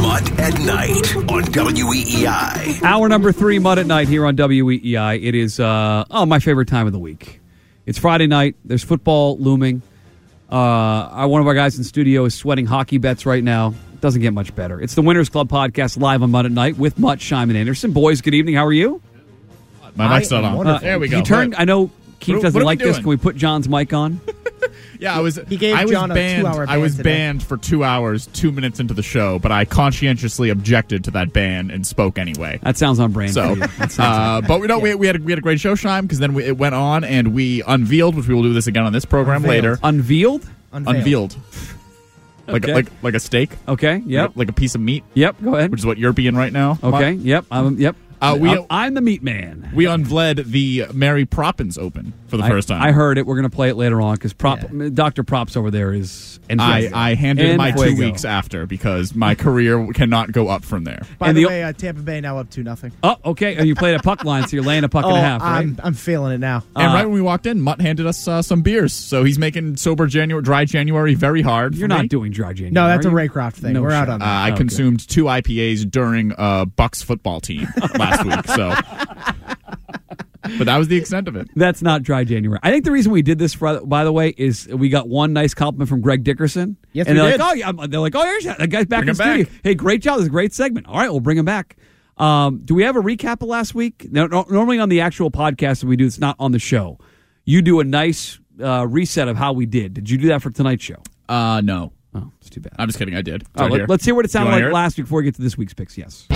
Mutt at Night on WEEI. Hour number three, Mutt at Night here on WEEI. It is, uh, oh, my favorite time of the week. It's Friday night. There's football looming. Uh, our, one of our guys in studio is sweating hockey bets right now. Doesn't get much better. It's the Winners Club podcast live on Mutt at Night with Mutt, Shyman Anderson. Boys, good evening. How are you? My mic's not on. wonderful. there we go. You turned, I know Keith What- doesn't what like this. Can we put John's mic on? Yeah, I was. He gave I was John a banned. two-hour ban I was today. banned for two hours, two minutes into the show, but I conscientiously objected to that ban and spoke anyway. That sounds on brand So, for you. Uh, but we know we, we had a, we had a great show, Shime, because then we, it went on and we unveiled, which we will do this again on this program Unveiled. later. Unveiled? Unveiled. Unveiled, like Okay. a, like like a steak. Okay, yep. like, like a piece of meat, Yep, go ahead. which is what you're being right now. Okay, yep. I'm, yep. Uh, we- I'm, I'm the meat man. We unvled the Mary Proppins Open for the I- first time. I heard it. We're going to play it later on because Prop, Dr. Props over there is. En I. I handed En my two weeks after because my career cannot go up from there. By And the, the- way, uh, Tampa Bay now up two nothing. Oh, okay. And you played a puck line, so you're laying a puck Oh, and a half, right? I'm I'm feeling it now. And Uh, right when we walked in, Mutt handed us uh, some beers. So he's making sober January, dry January very hard. You're for not me. doing dry January. No, that's a? Raycroft thing. No We're out shot. on Uh, that. I Okay. consumed two IPAs during uh, Bucks football team last week. So, but that was the extent of it. That's not dry January. I think the reason we did this, for, by the way, is we got one nice compliment from Greg Dickerson. Yes, and we they're did. like, oh, yeah. They're like, oh, there's that guy's back Bring in the studio. back. Hey, great job. This is a great segment. All right, we'll bring him back. Um, do we have a recap of last week? No, no, normally on the actual podcast that we do, it's not on the show. You do a nice uh, reset of how we did. Did you do that for tonight's show? Uh, no, Oh, it's too bad. I'm just kidding. I did. It's All right right, here. let, us hear what it sounded like hear it? last week before we get to this week's picks. Yes.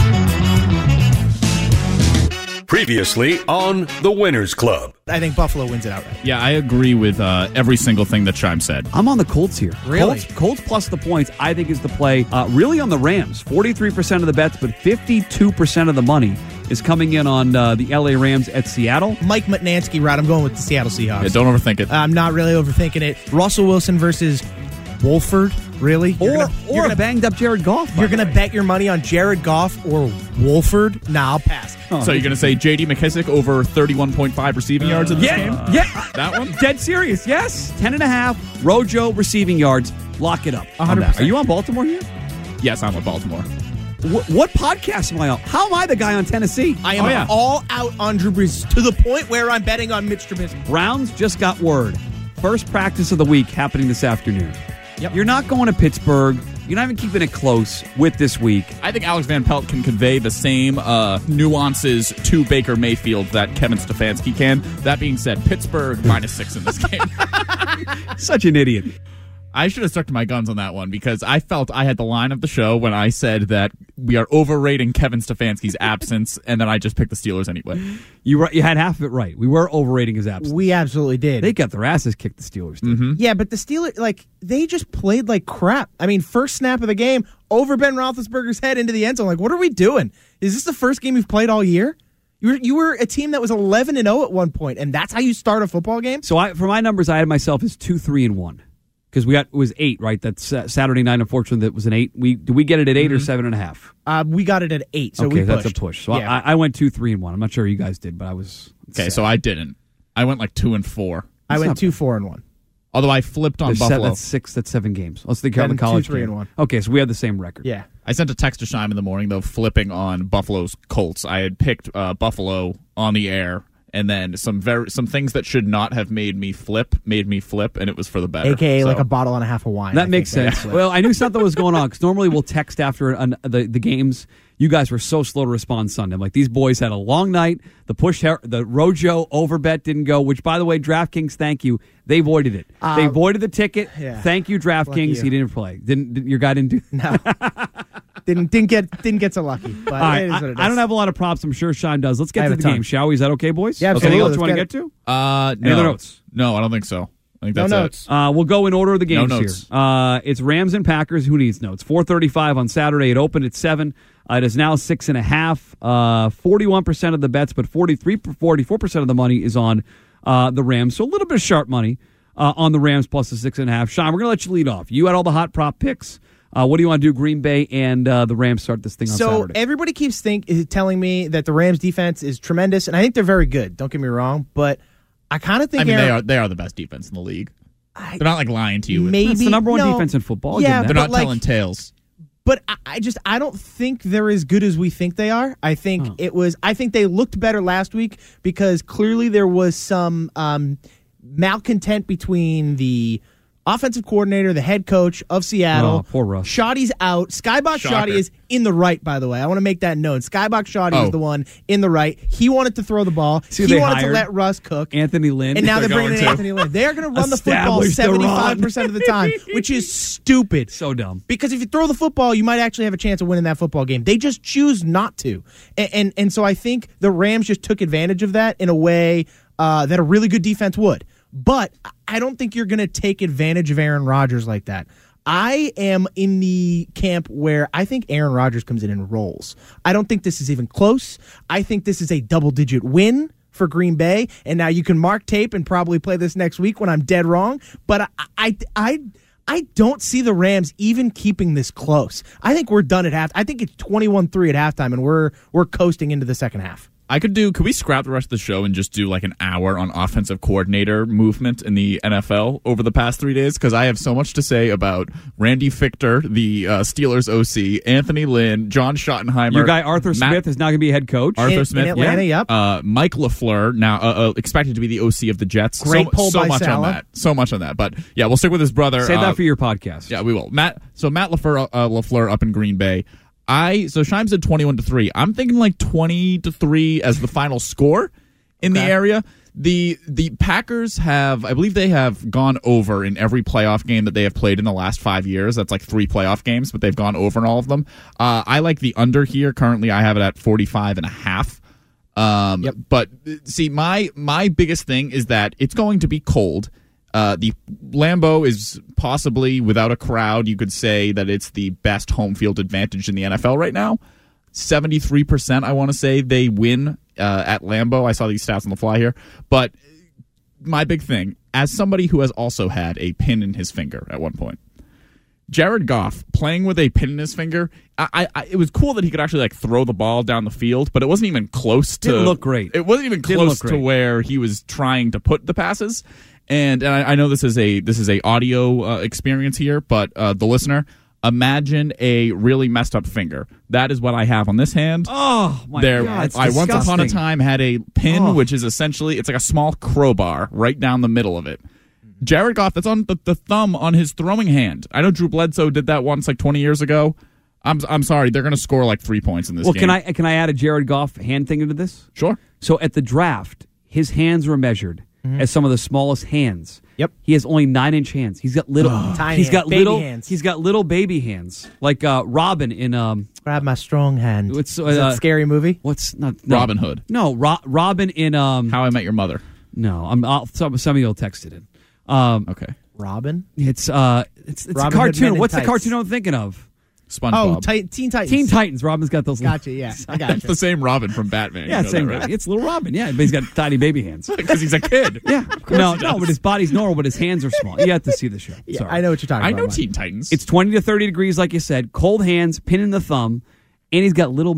Previously on The Winners Club. I think Buffalo wins it outright. Yeah, I agree with uh, every single thing that Shime said. I'm on the Colts here. Really? Colts, Colts plus the points, I think, is the play. Uh, really on the Rams. 43% of the bets, but 52% of the money is coming in on uh, the LA Rams at Seattle. Mike Mutnansky route. I'm going with the Seattle Seahawks. Yeah, don't overthink it. I'm not really overthinking it. Russell Wilson versus Wolford. Really? You're Or, gonna- or you're gonna, banged up Jared Goff. you're gonna bet your money on Jared Goff or Wolford? Nah, I'll pass. Oh, so you're going to say J.D. McKissick over 31.5 receiving yards in this Yeah, game? yeah. That one? Dead serious, yes. 10 and a half. Rojo receiving yards. Lock it up. 100%. Are you on Baltimore here? Yes, I'm with Baltimore. What, what podcast am I on? How am I the guy on Tennessee? I am Oh, yeah. all out on Drew Brees to the point where I'm betting on Mitch Trubisky. Browns just got word. First practice of the week happening this afternoon. Yep. You're not going to Pittsburgh. You're not even keeping it close with this week. I think Alex Van Pelt can convey the same uh, nuances to Baker Mayfield that Kevin Stefanski can. That being said, Pittsburgh minus six in this game. Such an idiot. I should have stuck to my guns on that one because I felt I had the line of the show when I said that we are overrating Kevin Stefanski's absence, and then I just picked the Steelers anyway. You were, you had half of it right. We were overrating his absence. We absolutely did. they got their asses kicked. The Steelers did. Mm-hmm. yeah, but the Steelers, like, they just played like crap. I mean, first snap of the game, over Ben Roethlisberger's head into the end zone. Like, what are we doing? Is this the first game you've played all year? You were, you were a team that was 11 and 0 at one point, and that's how you start a football game? So I, for my numbers, I had myself as two, three, and one because we got it was eight. Right, that's uh, Saturday night. Unfortunately, that was an eight. We did we get it at 8 or seven and a half? Uh, we got it at 8, so okay, we that's a push. So yeah. I, I went two, three, and one. I'm not sure you guys did, but I was Okay, so I didn't. I went like two and four. I not went bad. 2 4 and 1. Although I flipped on There's seven, Buffalo. that's six. That's seven games. Let's think of the Then two, college three, game. and one. Okay, so we have the same record. Yeah. I sent a text to Shime in the morning though, flipping on Buffalo's Colts. I had picked uh, Buffalo on the air, and then some very some things that should not have made me flip made me flip, and it was for the better. AKA like a bottle and a half of wine. I That makes think sense. Well, I knew something was going on because normally we'll text after an, the the games. You guys were so slow to respond Sunday. I'm like, these boys had a long night. The push, her- the Rojo overbet didn't go. Which, by the way, DraftKings, thank you. They voided it. they uh, voided the ticket. yeah. Thank you, DraftKings. You. He didn't play. Didn't, didn't your guy didn't do? No. didn't didn't get didn't get so lucky. But All right, it is I, what it I is. don't have a lot of props. I'm sure Sean does. Let's I get have to a the ton. game, shall we? Is that okay, boys? Yeah, Anything absolutely. else you want to get get to? Uh, Any no, other notes? No, I don't think so. I think No that's notes. it. Uh, we'll go in order of the No games notes. here. Uh, it's Rams and Packers. Who needs notes? 435 on Saturday. It opened at 7. Uh, it is now 6.5. Uh, 41% of the bets, but 43, 44% of the money is on uh, the Rams. So a little bit of sharp money uh, on the Rams plus the 6.5. Sean, we're going to let you lead off. You had all the hot prop picks. Uh, what do you want to do? Green Bay and uh, the Rams start this thing on So Saturday. everybody keeps think telling me that the Rams defense is tremendous, and I think they're very good. Don't get me wrong, but I kind of think I mean, they are they are the best defense in the league. I- They're not like lying to you. maybe It's the number one no. defense in football. Yeah, They're not like, telling tales. But I, I just I don't think they're as good as we think they are. I think it was. I think they looked better last week because clearly there was some um, malcontent between the offensive coordinator, the head coach of Seattle. Oh, poor Russ. Shoddy's out. Skybox Shocker. Shoddy is in the right, by the way. I want to make that known. Skybox Shoddy Oh. is the one in the right. He wanted to throw the ball. See he they wanted to let Russ cook. Anthony Lynn. And now they're They're bringing in to. Anthony Lynn. They are going to run the football Establish the run. 75% of the time, which is stupid. so dumb. Because if you throw the football, you might actually have a chance of winning that football game. They just choose not to, and and, and so I think the Rams just took advantage of that in a way uh, that a really good defense would. But I don't think you're going to take advantage of Aaron Rodgers like that. I am in the camp where I think Aaron Rodgers comes in and rolls. I don't think this is even close. I think this is a double digit win for Green Bay. And now you can mark tape and probably play this next week when I'm dead wrong. But I, I, I, I don't see the Rams even keeping this close. I think we're done at half. I think it's 21-3 at halftime, and we're we're coasting into the second half. I could do. Could we scrap the rest of the show and just do like an hour on offensive coordinator movement in the NFL over the past three days? Because I have so much to say about Randy Fichtner, the uh, Steelers OC, Anthony Lynn, John Schottenheimer, Your guy Arthur Matt- Smith is now going to be head coach. Arthur In- in Smith, Atlanta, yeah. yep. Uh, Mike LaFleur, now uh, uh, expected to be the OC of the Jets. Great so, pull so by much on that. So much on that. But yeah, we'll stick with his brother. Save uh, that for your podcast. yeah, we will. Matt. So Matt LaFleur, uh, LaFleur up in Green Bay. I so Shime said twenty-one to three. I'm thinking like twenty to three as the final score in the area. The the Packers have, I believe, they have gone over in every playoff game that they have played in the last five years. That's like three playoff games, but they've gone over in all of them. Uh, I like the under here. Currently, I have it at 45 and a half. Um, Yep. But uh, see, my my biggest thing is that it's going to be cold. Uh, the Lambeau is possibly without a crowd. You could say that it's the best home field advantage in the NFL right now. Seventy three percent, I want to say they win uh, at Lambeau. I saw these stats on the fly here, but my big thing, as somebody who has also had a pin in his finger at one point, Jared Goff playing with a pin in his finger. I, I, it was cool that he could actually like throw the ball down the field, but it wasn't even close to Didn't look great. It wasn't even close to where he was trying to put the passes. And, and I, I know this is a this is a audio uh, experience here, but uh, the listener, imagine a really messed up finger. That is what I have on this hand. Oh my there, god! it's I once upon a time had a pin, Oh. which is essentially it's like a small crowbar right down the middle of it. Jared Goff, that's on the, the thumb on his throwing hand. I know Drew Bledsoe did that once, like twenty years ago. I'm I'm sorry, they're going to score like three points in this Well, game. can I can I add a Jared Goff hand thing into this? Sure. So at the draft, his hands were measured as some of the smallest hands. Yep. He has only nine inch hands. He's got little. Tiny he's hands, got baby little. hands. He's got little baby hands, like uh, Robin in um. Grab my strong hand. What's, Is that uh, a scary movie? What's not no. Robin Hood. No, Ro- Robin in um. How I Met Your Mother. No, I'm. I'll, some some of you'll text it in. Um, Okay. Robin. it's uh, it's it's Robin a cartoon. in What's the Tights. cartoon I'm thinking of? SpongeBob. Oh, Teen Titans. Teen Titans. Robin's got those. Gotcha. Yeah, I It's gotcha. the same Robin from Batman. Yeah, same guy. It's little Robin. Yeah, but he's got tiny baby hands. Because he's a kid. Yeah, no, no, but his body's normal, but his hands are small. You have to see the show. Yeah, Sorry. I know what you're talking I about. I know Mike. Teen Titans. It's 20 to 30 degrees, like you said. Cold hands, pin in the thumb, and he's got little,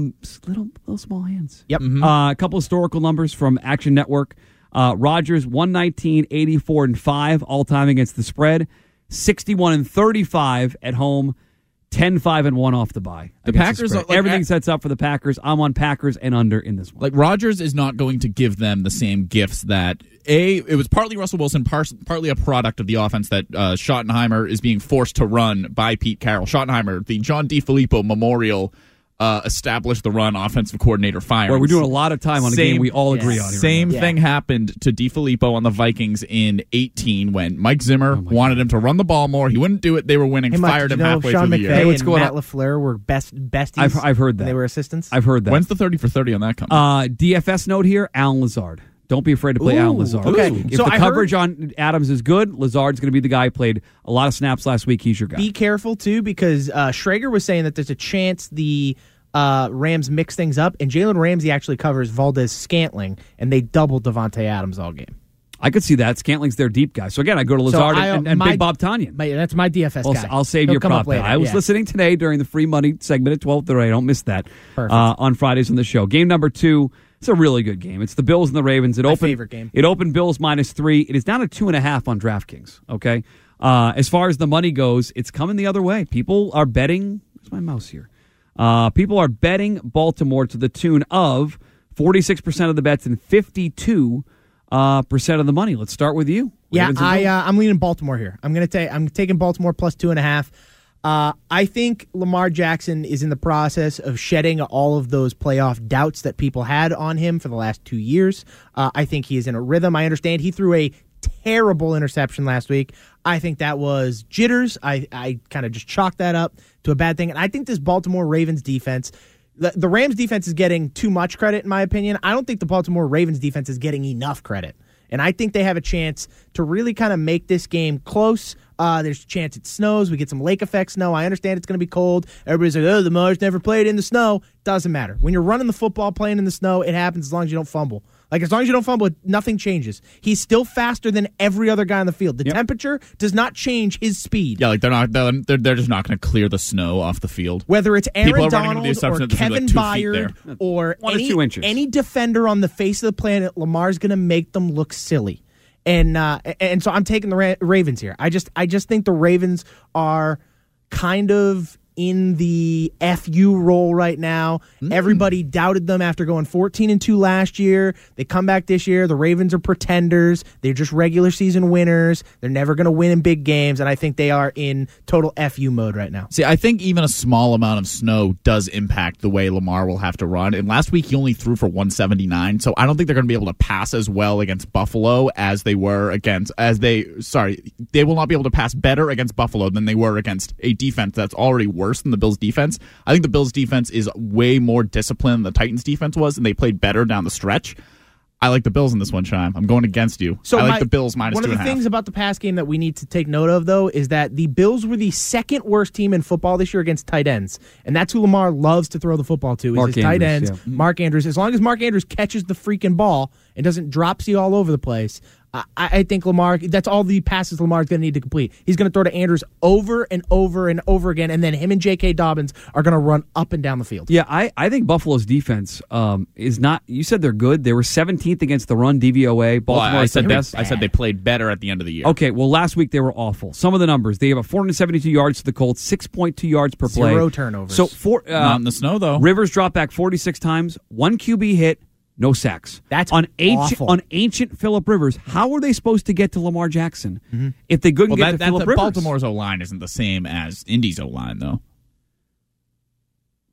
little, little small hands. Yep. Uh, a couple historical numbers from Action Network. Uh, Rodgers 119, 84, and 5 all time against the spread. 61 and 35 at home. 10 5 and 1 off the bye. The Packers are, like, Everything sets up for the Packers. I'm on Packers and under in this one. like Rodgers is not going to give them the same gifts that a it was partly Russell Wilson, par- partly a product of the offense that uh, Schottenheimer is being forced to run by Pete Carroll. Schottenheimer, the John DeFilippo Memorial, uh, established the run offensive coordinator fire. Where we're doing a lot of time on a game we all agree yeah, on. Here Same Yeah. thing happened to DeFilippo on the Vikings in 18 when Mike Zimmer Oh wanted him to run the ball more. He wouldn't do it. They were winning. Hey, Mike, fired him you know halfway Sean through the year. Hey, what's going Matt on? LaFleur were best besties. I've- I've heard that. they were assistants. I've heard that. When's the 30 for 30 on that coming? Uh, DFS note here: Allen Lazard. Don't be afraid to play Ooh, Allen Lazard. okay. If So the I coverage on Adams is good, Lazard's going to be the guy who played a lot of snaps last week. He's your guy. Be careful too, because uh, Schrager was saying that there's a chance the uh, Rams mix things up, and Jalen Ramsey actually covers Valdes-Scantling, and they doubled Davante Adams all game. I could see that. Scantling's their deep guy. So again, I go to So Lazard I- and, and my- Big Bob Tonyan. Yeah, that's my DFS I'll, guy. I'll save He'll your prop. I was yeah. listening today during the free money segment at 12 today. Don't miss that. Perfect. Uh, on Fridays on the show. Game number two. It's a really good game. It's the Bills and the Ravens. It My opened, favorite game. It opened Bills minus three. It is down to two and a half on DraftKings. Okay. Uh, as far as the money goes, it's coming the other way. People are betting where's my mouse here? Uh, people are betting Baltimore to the tune of 46% of the bets and 52 uh, percent of the money. Let's start with you. Yeah, Ravens I, uh, I'm leaning Baltimore here. I'm gonna take I'm taking Baltimore plus two and a half. Uh, I think Lamar Jackson is in the process of shedding all of those playoff doubts that people had on him for the last two years. Uh, I think he is in a rhythm. I understand he threw a terrible interception last week. I think that was jitters. I, I kind of just chalked that up to a bad thing. And I think this Baltimore Ravens defense, the, the Rams defense is getting too much credit, in my opinion. I don't think the Baltimore Ravens defense is getting enough credit. And I think they have a chance to really kind of make this game close. Uh, there's a chance it snows. We get some lake effect snow. I understand it's going to be cold. Everybody's like, oh, the Mars never played in the snow. Doesn't matter. When you're running the football playing in the snow, it happens as long as you don't fumble. Like, as long as you don't fumble, nothing changes. He's still faster than every other guy on the field. The temperature does not change his speed. Yeah, like they're not they're, they're they're just not going to clear the snow off the field. Whether it's Aaron are running the Donald or Kevin like Byard or One any, two inches. any defender on the face of the planet, Lamar's going to make them look silly. And uh, and so I'm taking the Ra- Ravens here. I just I just think the Ravens are kind of in the FU role right now. Mm. Everybody doubted them after going 14 and 2 last year. They come back this year. The Ravens are pretenders. They're just regular season winners. They're never going to win in big games and I think they are in total FU mode right now. See, I think even a small amount of snow does impact the way Lamar will have to run. And last week he only threw for 179, so I don't think they're going to be able to pass as well against Buffalo as they were against as they sorry, they will not be able to pass better against Buffalo than they were against a defense that's already worse than the Bills defense. I think the Bills defense is way more disciplined than the Titans defense was and they played better down the stretch. I like the Bills in this one, Shime. I'm going against you. So I like my- the Bills minus One two of the and a half. things about the pass game that we need to take note of, though, is that the Bills were the second worst team in football this year against tight ends, and that's who Lamar loves to throw the football to. Is Mark his tight ends, yeah. Mark Andrews. As long as Mark Andrews catches the freaking ball and doesn't dropsy all over the place, I, I think Lamar. That's all the passes Lamar's going to need to complete. He's going to throw to Andrews over and over and over again, and then him and J.K. Dobbins are going to run up and down the field. Yeah, I, I think Buffalo's defense um, is not. You said they're good. They were 17th against the run, DVOA. Well, Baltimore I said best. they, I said they played better at the end of the year. Okay, well, last week they were awful. Some of the numbers: they have a 472 yards to the Colts, 6.2 yards per play, Zero turnovers. So four. Uh, Not in the snow though. Rivers dropped back 46 times, one QB hit, no sacks. That's on ancient awful. on ancient Philip Rivers. How are they supposed to get to Lamar Jackson mm-hmm. if they couldn't Well, get that, to that's Philip Rivers? Baltimore's O line isn't the same as Indy's O line, though.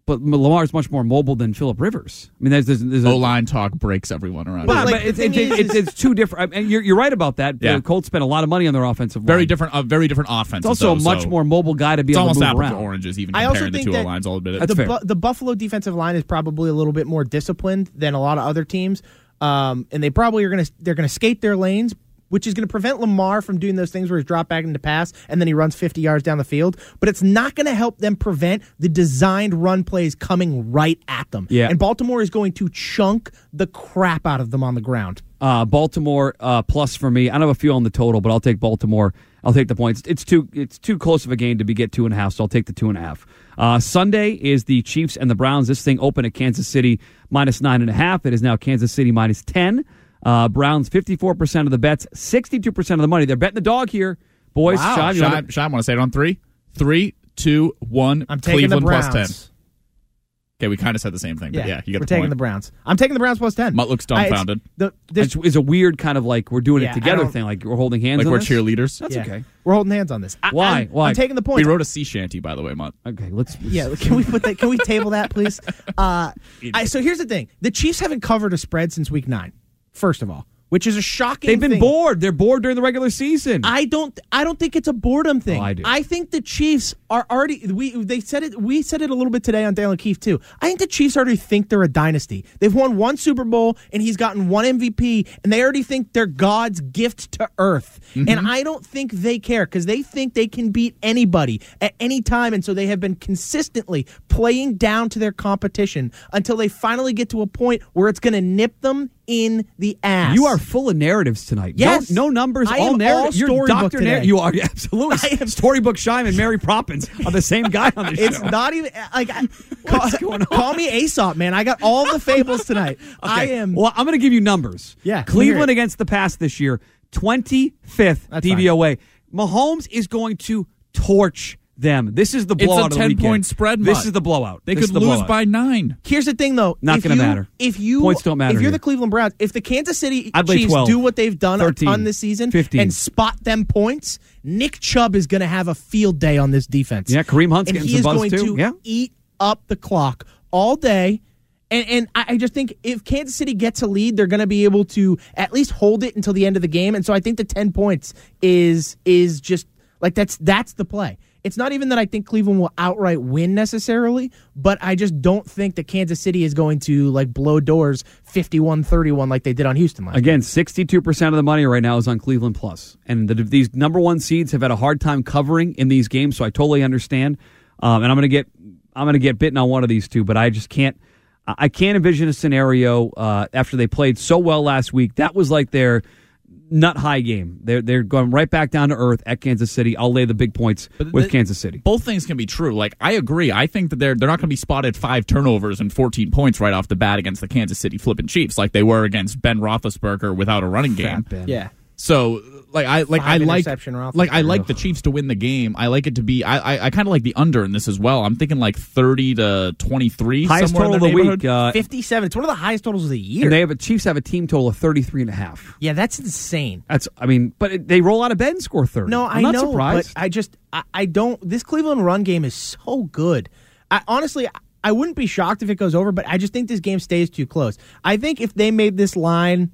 But Lamar's much more mobile than Philip Rivers. I mean, there's there's, there's a, O line talk breaks everyone around. But, like, but the it's, thing it's, it's, it's two different. I mean, you're, you're right about that. Yeah. The Colts spent a lot of money on their offensive line. very different, a very different offense. It's also a much more mobile guy to be It's able almost to move apples around. to oranges, even I also comparing the think two O that lines a little bit. That's the, fair. Bu- the Buffalo defensive line is probably a little bit more disciplined than a lot of other teams, um, and they probably are going to they're going to skate their lanes, which is going to prevent Lamar from doing those things where he's drop back into pass and then he runs 50 yards down the field. But it's not going to help them prevent the designed run plays coming right at them. Yeah. and Baltimore is going to chunk the crap out of them on the ground. Uh, Baltimore uh, plus for me. I don't have a feel on the total, but I'll take Baltimore. I'll take the points. It's too it's too close of a game to be get two and a half, so I'll take the two and a half. Uh, Sunday is the Chiefs and the Browns. This thing opened at Kansas City minus nine and a half. It is now Kansas City minus ten. Uh, Browns fifty four percent of the bets, sixty two percent of the money. They're betting the dog here, boys. wow, Sean, you Sean, wanna- Sean, want to say it on three, three, two, one. I'm taking Cleveland the Browns. plus ten. Okay, we kind of said the same thing, but yeah, you got we're the taking point. the Browns. I'm taking the Browns plus 10. Mutt looks I- it's- dumbfounded. the, this, It's, it's a weird kind of like we're doing Yeah, it together thing, like we're holding hands. like on we're this? cheerleaders. That's yeah, okay. We're holding hands on this. I, Why? I'm, Why? I'm taking the point. We points. wrote a sea shanty, by the way, Mutt. Okay, let's. Yeah, can we put that? Can we table that, please? Uh, I, so here's the thing: the Chiefs haven't covered a spread since Week Nine. First of all, which is a shocking. They've been thing. bored. They're bored during the regular season. I don't. I don't think it's a boredom thing. Oh, I do. I think the Chiefs are already. We they said it. We said it a little bit today on Dale Keefe too. I think the Chiefs already think they're a dynasty. They've won one Super Bowl and he's gotten one MVP, and they already think they're God's gift to Earth. Mm-hmm. And I don't think they care because they think they can beat anybody at any time, and so they have been consistently playing down to their competition until they finally get to a point where it's going to nip them in the ass. You are full of narratives tonight. Yes. No, no numbers, I all am narrative. You're storybook Dr. today. Narr- you are absolutely. I am- Storybook Shime and Mary Poppins are the same guy on the show. It's not even like I, call, What's going on? call me Aesop, man. I got all the fables tonight. I am. Well, I'm going to give you numbers. Yeah, Cleveland against the pass this year, 25th That's DVOA. Mahomes is going to torch them. This is the It's a blowout. of the 10 weekend. point spread, This is the blowout. They This could the lose blowout. by nine. Here's the thing, though. Not gonna matter. If you Points don't matter If you're here. the Cleveland Browns, if the Kansas City I'd Chiefs 12, do what they've done 13, a ton this season 15. and spot them points, Nick Chubb is going to have a field day on this defense. Yeah, Kareem Hunt's and getting he some is buzz going too. to Yeah. eat up the clock all day. And, and I I just think if Kansas City gets a lead, they're going to be able to at least hold it until the end of the game. And so I think the ten points is is just like that's that's the play. It's not even that I think Cleveland will outright win necessarily, but I just don't think that Kansas City is going to like blow doors 51-31 like they did on Houston last. Again, 62% of the money right now is on Cleveland Plus. And the, these number one seeds have had a hard time covering in these games, so I totally understand. Um, and I'm going to get I'm going to get bitten on one of these two, but I just can't I I can't envision a scenario uh, after they played so well last week. That was like their nut high game. They're they're going right back down to earth at Kansas City. I'll lay the big points with the- Kansas City. Both things can be true. Like I agree. I think that they're they're not going to be spotted five turnovers and 14 points right off the bat against the Kansas City flipping Chiefs like they were against Ben Roethlisberger without a running game. Yeah. So like I like Five I like like I like the Chiefs to win the game. I like it to be. I I, I kind of like the under in this as well. I'm thinking like 30 to 23. Highest somewhere in total of the week. Uh, 57. It's one of the highest totals of the year. and they have a Chiefs have a team total of 33 and a half. yeah, that's insane. That's I mean, but it, they roll out of bed and score 30. No, I'm I not know, surprised. but I just I, I don't. This Cleveland run game is so good. I honestly. I wouldn't be shocked if it goes over, but I just think this game stays too close. I think if they made this line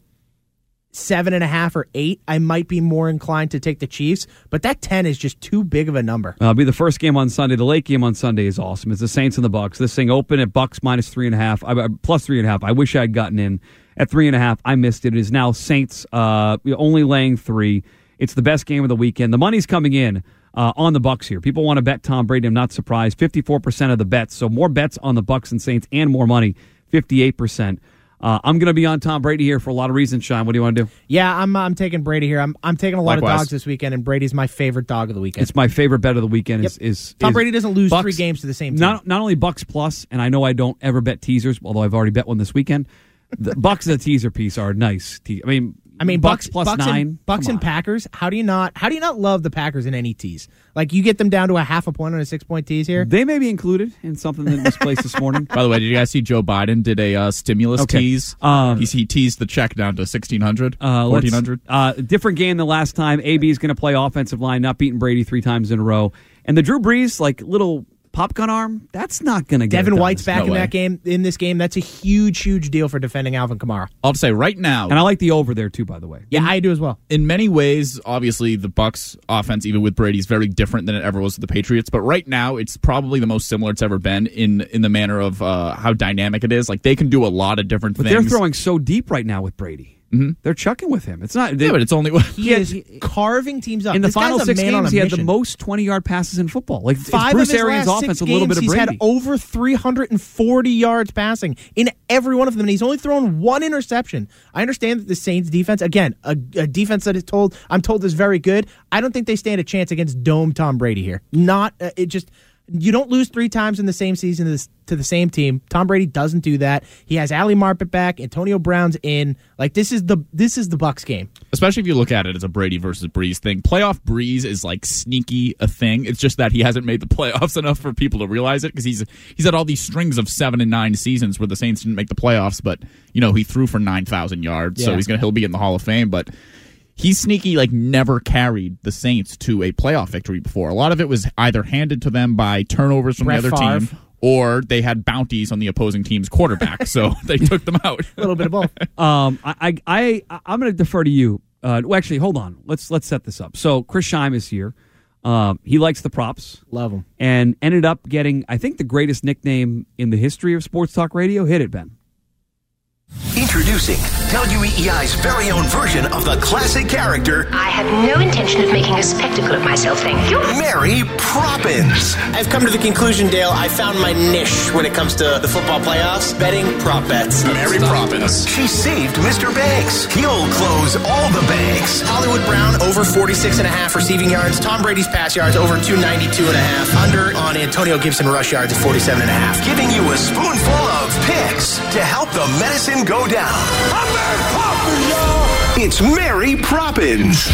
seven and a half or eight, I might be more inclined to take the Chiefs. But that ten is just too big of a number. Uh, it'll be the first game on Sunday. The late game on Sunday is awesome. It's the Saints and the Bucks. This thing open at Bucks minus three and a half, plus three and a half. I wish I had gotten in at three and a half. I missed it. It is now Saints uh, only laying three. It's the best game of the weekend. The money's coming in uh, on the Bucks here. People want to bet Tom Brady. I'm not surprised. 54% of the bets. So more bets on the Bucks and Saints and more money. 58%. Uh, I'm going to be on Tom Brady here for a lot of reasons. Sean, what do you want to do? Yeah, I'm I'm taking Brady here. I'm I'm taking a lot of dogs this weekend, and Brady's my favorite dog of the weekend. It's my favorite bet of the weekend. Is, Yep. is Tom is Brady doesn't lose Bucks- three games to the same team. Not not only Bucks plus, and I know I don't ever bet teasers, although I've already bet one this weekend. The Bucks as a teaser piece are nice. Te- I mean, I mean, Bucks, Bucks, plus Bucks nine. and, Bucks Come and on. Packers. How do you not? How do you not love the Packers in any tease? Like you get them down to a half a point on a six point tease here. They may be included in something in this place this morning. By the way, did you guys see Joe Biden did a uh, stimulus Okay. tease? Um, He's, he teased the check down to 1600, Uh, 1400. Uh, different game than last time. AB is going to play offensive line, not beating Brady three times in a row. And the Drew Brees like little pop gun arm. That's not going to get. Devin it done White's back no in way. that game. In this game, that's a huge, huge deal for defending Alvin Kamara. I'll say right now, And I like the over there too. By the way, Yeah, I do as well. in many ways, obviously the Bucks offense, even with Brady, is very different than it ever was with the Patriots. But right now, it's probably the most similar it's ever been in in the manner of uh, how dynamic it is. Like they can do a lot of different but things. they're throwing so deep right now with Brady. Mm-hmm. They're chucking with him. It's not. yeah, but it's only He Yeah, is he- carving teams up. in the This final six games, he had the most twenty-yard passes in football. Like Five Bruce of his Arians' last offense six a little games, bit of he's had over 340 yards passing in every one of them, and he's only thrown one interception. I understand that the Saints defense, again, a, a defense that is told I'm told is very good. I don't think they stand a chance against dome Tom Brady here. Not uh, it just. You don't lose three times in the same season to, the same team. Tom Brady doesn't do that. He has Ali Marpet back. Antonio Brown's in. Like this is the this is the Bucks game. especially if you look at it as a Brady versus Brees thing. Playoff Brees is like sneaky a thing. It's just that he hasn't made the playoffs enough for people to realize it because he's he's had all these strings of seven and nine seasons where the Saints didn't make the playoffs, but you know he threw for nine thousand yards, so he's gonna he'll be in the Hall of Fame, but. He's sneaky, like never carried the Saints to a playoff victory before. A lot of it was either handed to them by turnovers from Brett the other team, or they had bounties on the opposing team's quarterback, so they took them out. A little bit of both. Um, I, I, I I'm going to defer to you. Uh, well, actually, hold on. Let's let's set this up. So Chris Scheim is here. Um, he likes the props Love him. and ended up getting, I think, the greatest nickname in the history of sports talk radio. Hit it, Ben. Introducing WEEI's very own version of the classic character, I have no intention of making a spectacle of myself, thank you. Mary Proppins. I've come to the conclusion, Dale. I found my niche when it comes to the football playoffs betting prop bets. Mary Proppins. She saved Mr. Banks. He'll close all the banks. Hollywood Brown over 46 and a half receiving yards. Tom Brady's pass yards over 292 and a half. Under on Antonio Gibson rush yards at 47 and a half. Giving you a spoonful of picks to help the medicine go down. I'm Mary Poppins, y'all. It's Mary Proppins.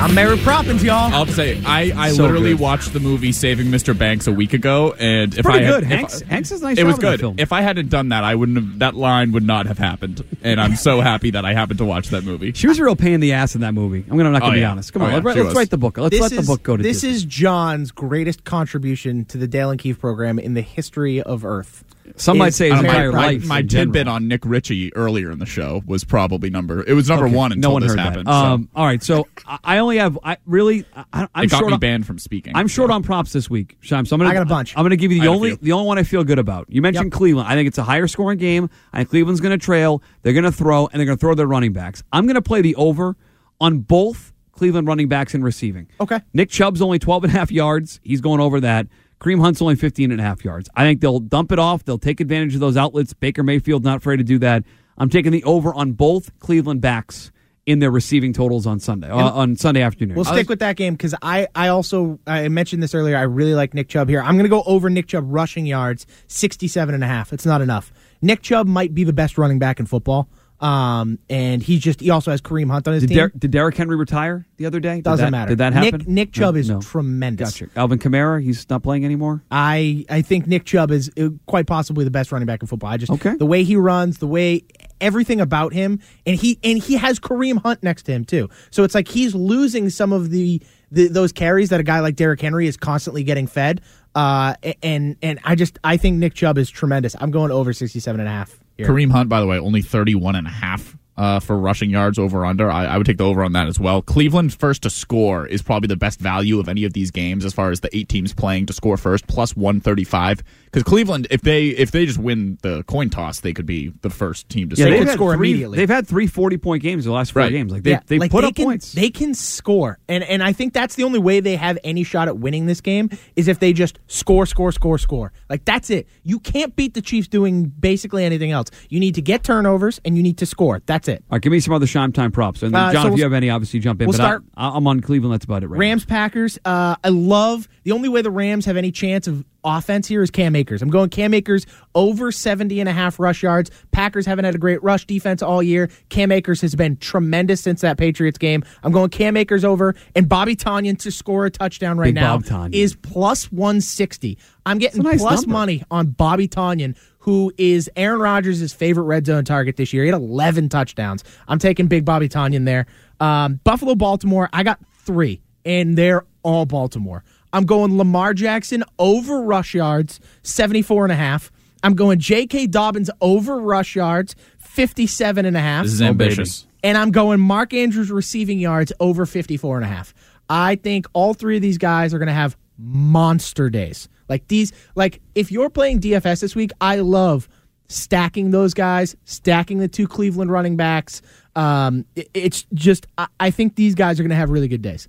I'm Mary Poppins, y'all. I'll say I, I So literally good. watched the movie Saving Mr. Banks a week ago, and if pretty I had, good. if Hanks- I- Hanks is a nice It job was in that good. film. If I hadn't done that, I wouldn't have. That line would not have happened, and I'm so happy that I happened to watch that movie. She was a real pain in the ass in that movie. I'm gonna, I'm not going Oh, to be yeah. honest. Come Oh, on, yeah, let's, let's was. write the book. Let's this let is, the book go to This Disney. is John's greatest contribution to the Dale and Keefe program in the history of Earth. Some might say his I don't know, entire my, life. my in tidbit on Nick Ritchie earlier in the show was probably number. It was number Okay, one until no one this heard happened. That. so Um, all right, so I- I only have. I really. I, I'm it got short me on, banned from speaking. I'm short so. on props this week, Shime. So I'm gonna. I got a bunch. I'm gonna give you the only the only one I feel good about. You mentioned Yep. Cleveland. I think it's a higher scoring game. I think Cleveland's gonna trail. They're gonna throw and they're gonna throw their running backs. I'm gonna play the over on both Cleveland running backs and receiving. Okay. Nick Chubb's only 12 and a half yards. He's going over that. Kareem Hunt's only 15 and a half yards. I think they'll dump it off. They'll take advantage of those outlets. Baker Mayfield not afraid to do that. I'm taking the over on both Cleveland backs in their receiving totals on Sunday uh, on Sunday afternoon. We'll stick with that game because I, I also I mentioned this earlier. I really like Nick Chubb here. I'm going to go over Nick Chubb rushing yards, 67 and a half. It's not enough. Nick Chubb might be the best running back in football. Um, and he just he also has Kareem Hunt on his Did, team. Der- did Derrick Henry retire the other day? Did Doesn't that- matter. Did that happen? Nick Nick Chubb No, is no. tremendous. Gotcha. Alvin Kamara, he's not playing anymore. I I think Nick Chubb is uh, quite possibly the best running back in football. I just Okay. the way he runs, the way everything about him, and he and he has Kareem Hunt next to him too. So it's like he's losing some of the, the those carries that a guy like Derrick Henry is constantly getting fed. Uh, and and I just I think Nick Chubb is tremendous. I'm going over 67 and a half. Kareem Hunt, by the way, only 31 and a half uh, for rushing yards over under. I, I would take the over on that as well. Cleveland first to score is probably the best value of any of these games as far as the eight teams playing to score first, plus 135. Because Cleveland, if they if they just win the coin toss, they could be the first team to Yeah, score. they they've could had score three, immediately. They've had three 40 point games the last four Right. games. Like they yeah, they like put they up can, points. They can score, and and I think that's the only way they have any shot at winning this game is if they just score, score, score, score. Like that's it. You can't beat the Chiefs doing basically anything else. You need to get turnovers and you need to score. That's it. All right, give me some other Shime time props. And Uh, John, so if you have any, obviously jump in. we'll but start- I, I'm on Cleveland. That's about it. Right. Rams Packers. Uh, I love the only way the Rams have any chance of offense here is Cam Akers. I'm going Cam Akers over 70 and a half rush yards. Packers haven't had a great rush defense all year. Cam Akers has been tremendous since that Patriots game. I'm going Cam Akers over and Bobby Tonyan to score a touchdown right Big now is plus 160. I'm getting nice plus number. money on Bobby Tonyan. Who is Aaron Rodgers' favorite red zone target this year? He had 11 touchdowns. I'm taking Big Bobby Tonyan there. Um, Buffalo, Baltimore, I got three, and they're all Baltimore. I'm going Lamar Jackson over rush yards, 74 and a half. I'm going J.K. Dobbins over rush yards, 57 and a half. This is Oh, ambitious. And I'm going Mark Andrews receiving yards over 54 and a half. I think all three of these guys are going to have monster days. Like these like if you're playing DFS this week, I love stacking those guys, stacking the two Cleveland running backs. Um it- it's just I, I think these guys are going to have really good days.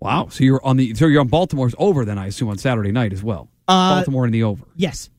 Wow. So you're on the so you're on Baltimore's over then I assume on Saturday night as well. Uh, Baltimore in the over. Yes.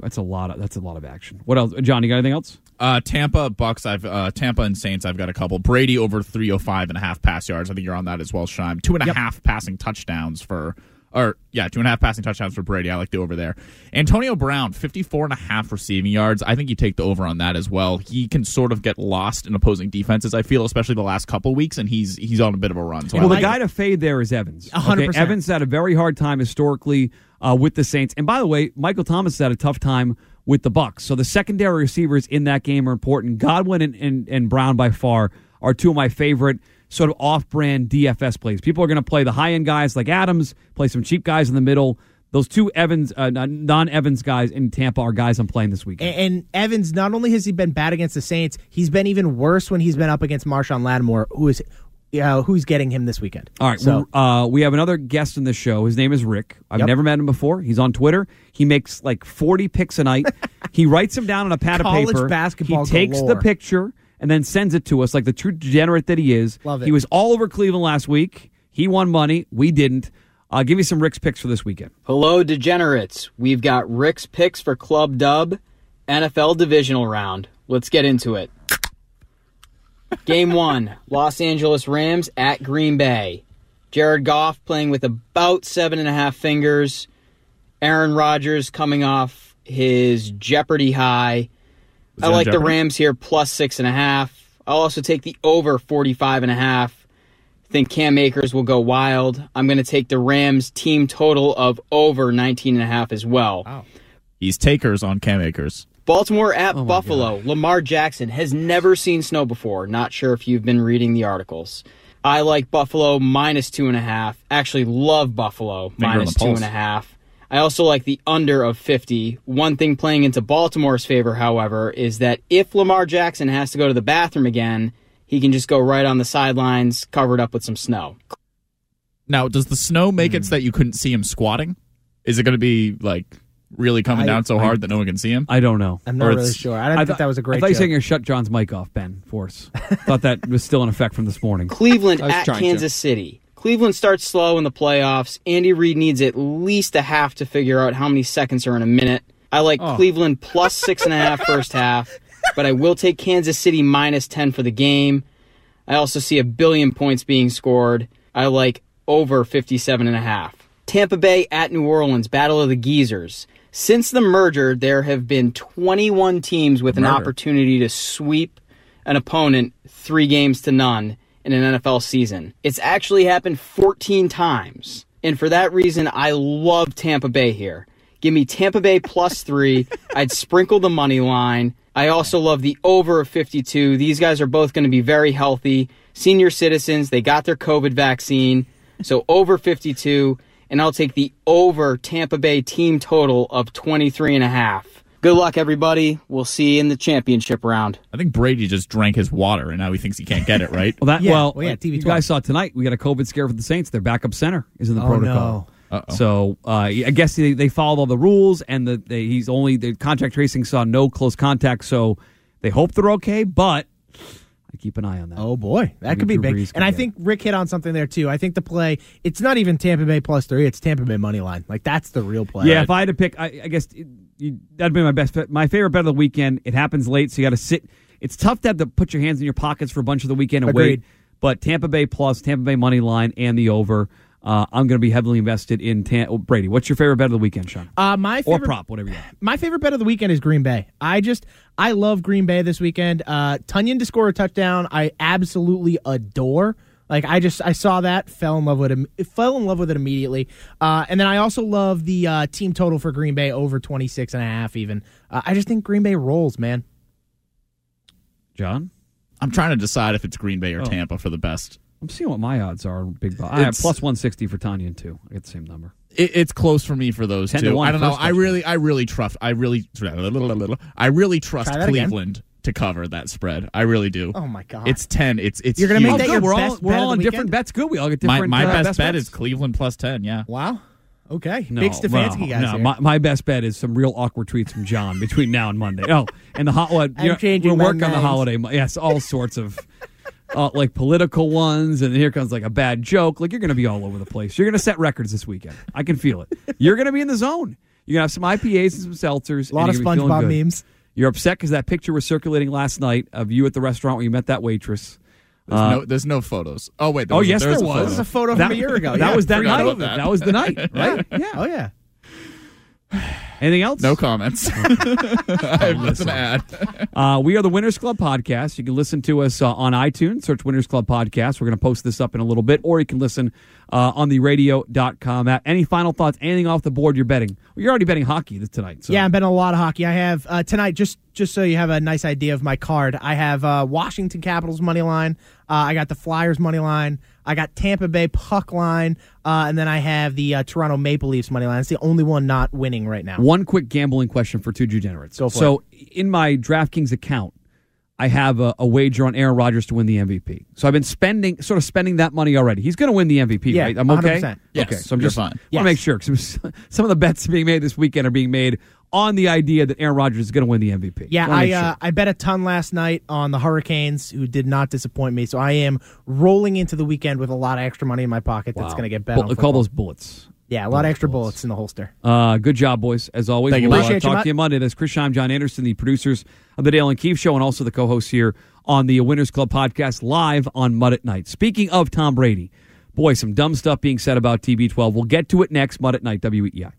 That's a lot of that's a lot of action. What else? John, you got anything else? Uh, Tampa Bucks. I've uh, Tampa and Saints. I've got a couple. Brady over 305 and a half pass yards. I think you're on that as well, Shime. Two and a half Yep. passing touchdowns for, or yeah, two and a half passing touchdowns for Brady. I like the over there. Antonio Brown, 54 and a half receiving yards. I think you take the over on that as well. He can sort of get lost in opposing defenses. I feel, especially the last couple weeks, and he's he's on a bit of a run. So I Well, the like guy it. to fade there is Evans. A hundred Okay, percent. Evans had a very hard time historically uh, with the Saints, and by the way, Michael Thomas had a tough time with the Bucks. So the secondary receivers in that game are important. Godwin and, and, and Brown by far are two of my favorite sort of off-brand DFS plays. People are going to play the high-end guys like Adams, play some cheap guys in the middle. Those two Evans, uh, non-Evans guys in Tampa are guys I'm playing this weekend. And, and Evans, not only has he been bad against the Saints, he's been even worse when he's been up against Marshon Lattimore, who is uh, who's getting him this weekend. All right. So uh, we have another guest in the show. His name is Rick. I've Yep. never met him before. He's on Twitter. He makes like 40 picks a night. he writes them down on a pad College of paper. basketball He takes galore. the picture and then sends it to us like the true degenerate that he is. Love it. He was all over Cleveland last week. He won money. We didn't. Uh, give me some Rick's picks for this weekend. Hello, degenerates. We've got Rick's picks for Club Dub, NFL Divisional Round. Let's get into it. Game one Los Angeles Rams at Green Bay. Jared Goff playing with about seven and a half fingers. Aaron Rodgers coming off his Jeopardy high. Was I it on like the Rams here plus six and a half. I'll also take the over 45 and a half. Think Cam Akers will go wild. I'm going to take the Rams team total of over 19 and a half as well. He's takers on Cam Akers. Baltimore at oh Buffalo. Lamar Jackson has never seen snow before. Not sure if you've been reading the articles. I like Buffalo minus two and a half. Actually, love Buffalo on minus the two pulse. and a half. I also like the under of 50. One thing playing into Baltimore's favor, however, is that if Lamar Jackson has to go to the bathroom again, he can just go right on the sidelines covered up with some snow. Now, does the snow make it so hmm. that you couldn't see him squatting? Is it going to be like really coming I- down so I- hard that no one can see him? I don't know. I'm Or not really sure. I didn't think thought- that was a great I thought you joke. were saying you shut John's mic off, Ben Force. thought that was still in effect from this morning. Cleveland at trying to. Kansas City. Cleveland starts slow in the playoffs. Andy Reid needs at least a half to figure out how many seconds are in a minute. I like Oh. Cleveland plus six and a half first half, but I will take Kansas City minus 10 for the game. I also see a billion points being scored. I like over 57 and a half. Tampa Bay at New Orleans, Battle of the Geezers. Since the merger, there have been 21 teams with an opportunity to sweep an opponent three games to none in an NFL season. It's actually happened 14 times. And for that reason, I love Tampa Bay here. Give me Tampa Bay plus three. I'd sprinkle the money line. I also love the over of 52. These guys are both going to be very healthy. Senior citizens, they got their COVID vaccine. So over 52. And I'll take the over Tampa Bay team total of 23 and a half. Good luck, everybody. We'll see you in the championship round. I think Brady just drank his water and now he thinks he can't get it, right? Well, that Yeah, well, well, yeah, uh, TV you guys saw tonight. We got a COVID scare for the Saints. Their backup center is in the Oh, protocol. Uh-oh. So uh, I guess they, they followed all the rules, and the, they, he's only the contact tracing saw no close contact. So they hope they're okay, but I keep an eye on that. Oh boy, that Maybe could be Drew big. Brees could And I get think Rick hit on something there too. I think the play, it's not even Tampa Bay plus three; it's Tampa Bay money line. Like that's the real play. Yeah, if I had to pick, I, I guess it, you, that'd be my best. bet. My favorite bet of the weekend. It happens late, so you got to sit. It's tough to have to put your hands in your pockets for a bunch of the weekend and Agreed. wait. But Tampa Bay plus Tampa Bay money line and the over. Uh, I'm going to be heavily invested in Tam- oh, Brady. What's your favorite bet of the weekend, Sean? Uh, my or favorite prop, whatever you want. My favorite bet of the weekend is Green Bay. I just I love Green Bay this weekend. Uh, Tonyan to score a touchdown, I absolutely adore. Like I just I saw that, fell in love with him, fell in love with it immediately. Uh, and then I also love the uh, team total for Green Bay over 26 and a half even. Uh, I just think Green Bay rolls, man. John, I'm trying to decide if it's Green Bay or Oh. Tampa for the best. I'm seeing what my odds are. Big. Bo- I have plus 160 for Tanya and two. I get the same number. It, it's close for me for those 10 to two. 1 I don't know. first I touchdown. really, I really trust. I really, I really trust Try that again. Cleveland to cover that spread. I really do. Oh my god. It's ten. It's it's. You're gonna make huge. that Oh, your good. We're all best we're bet all of on different weekend? bets. Good. We all get my different. my uh, best, bet bets. is Cleveland plus ten. Yeah. wow. Okay. No, Big Stefanski no, guys no. here. My, my best bet is some real awkward tweets from John between now and Monday. Oh, and the hot what? I'm changing we'll my work on the minds. holiday. mo- Yes, all sorts of uh, like political ones, and here comes like a bad joke. Like you're going to be all over the place. You're going to set records this weekend. I can feel it. You're going to be in the zone. You're going to have some IPAs and some seltzers. a lot of you're gonna be feeling SpongeBob memes. You're upset because that picture was circulating last night of you at the restaurant where you met that waitress. There's Uh, no, there's no photos. Oh wait. There Oh was, yes, there's there a was. photo. There's a photo that, from a year ago. That Yeah, was that night. That. that. was the night, right? Yeah. Oh yeah. Anything else? No comments. I have nothing to add. Uh, we are the Winners Club podcast. You can listen to us uh, on iTunes. Search Winners Club podcast. We're going to post this up in a little bit, or you can listen uh, on the radio.com app. Any final thoughts? Anything off the board you're betting? Well, you're already betting hockey this tonight. So. Yeah, I'm betting a lot of hockey. I have uh, tonight just just so you have a nice idea of my card. I have uh, Washington Capitals money line. Uh, I got the Flyers money line. I got Tampa Bay puck line, uh, and then I have the uh, Toronto Maple Leafs money line. It's the only one not winning right now. One quick gambling question for two degenerates. Go for so, in my DraftKings account, I have a, a wager on Aaron Rodgers to win the MVP. So I've been spending, sort of spending that money already. He's going to win the MVP, Yeah, right? I'm okay. 100%. Yes, okay, so I'm you're just fine. want to Yes. make sure because some of the bets being made this weekend are being made on the idea that Aaron Rodgers is going to win the MVP. Yeah, I make uh. I bet a ton last night on the Hurricanes, who did not disappoint me. So I am rolling into the weekend with a lot of extra money in my pocket. That's Wow. going to get bet. Bu- on call those bullets. Yeah, a lot of extra bullets in the holster. Uh, good job, boys. As always, Thank you, we'll Mike. uh, Appreciate you, talk to you Monday. That's Chris Scheim, John Anderson, the producers of the Dale and Keefe Show, and also the co-hosts here on the Winners Club podcast live on Mutt at Night. Speaking of Tom Brady, boy, some dumb stuff being said about TB12. We'll get to it next. Mud at Night, WEI.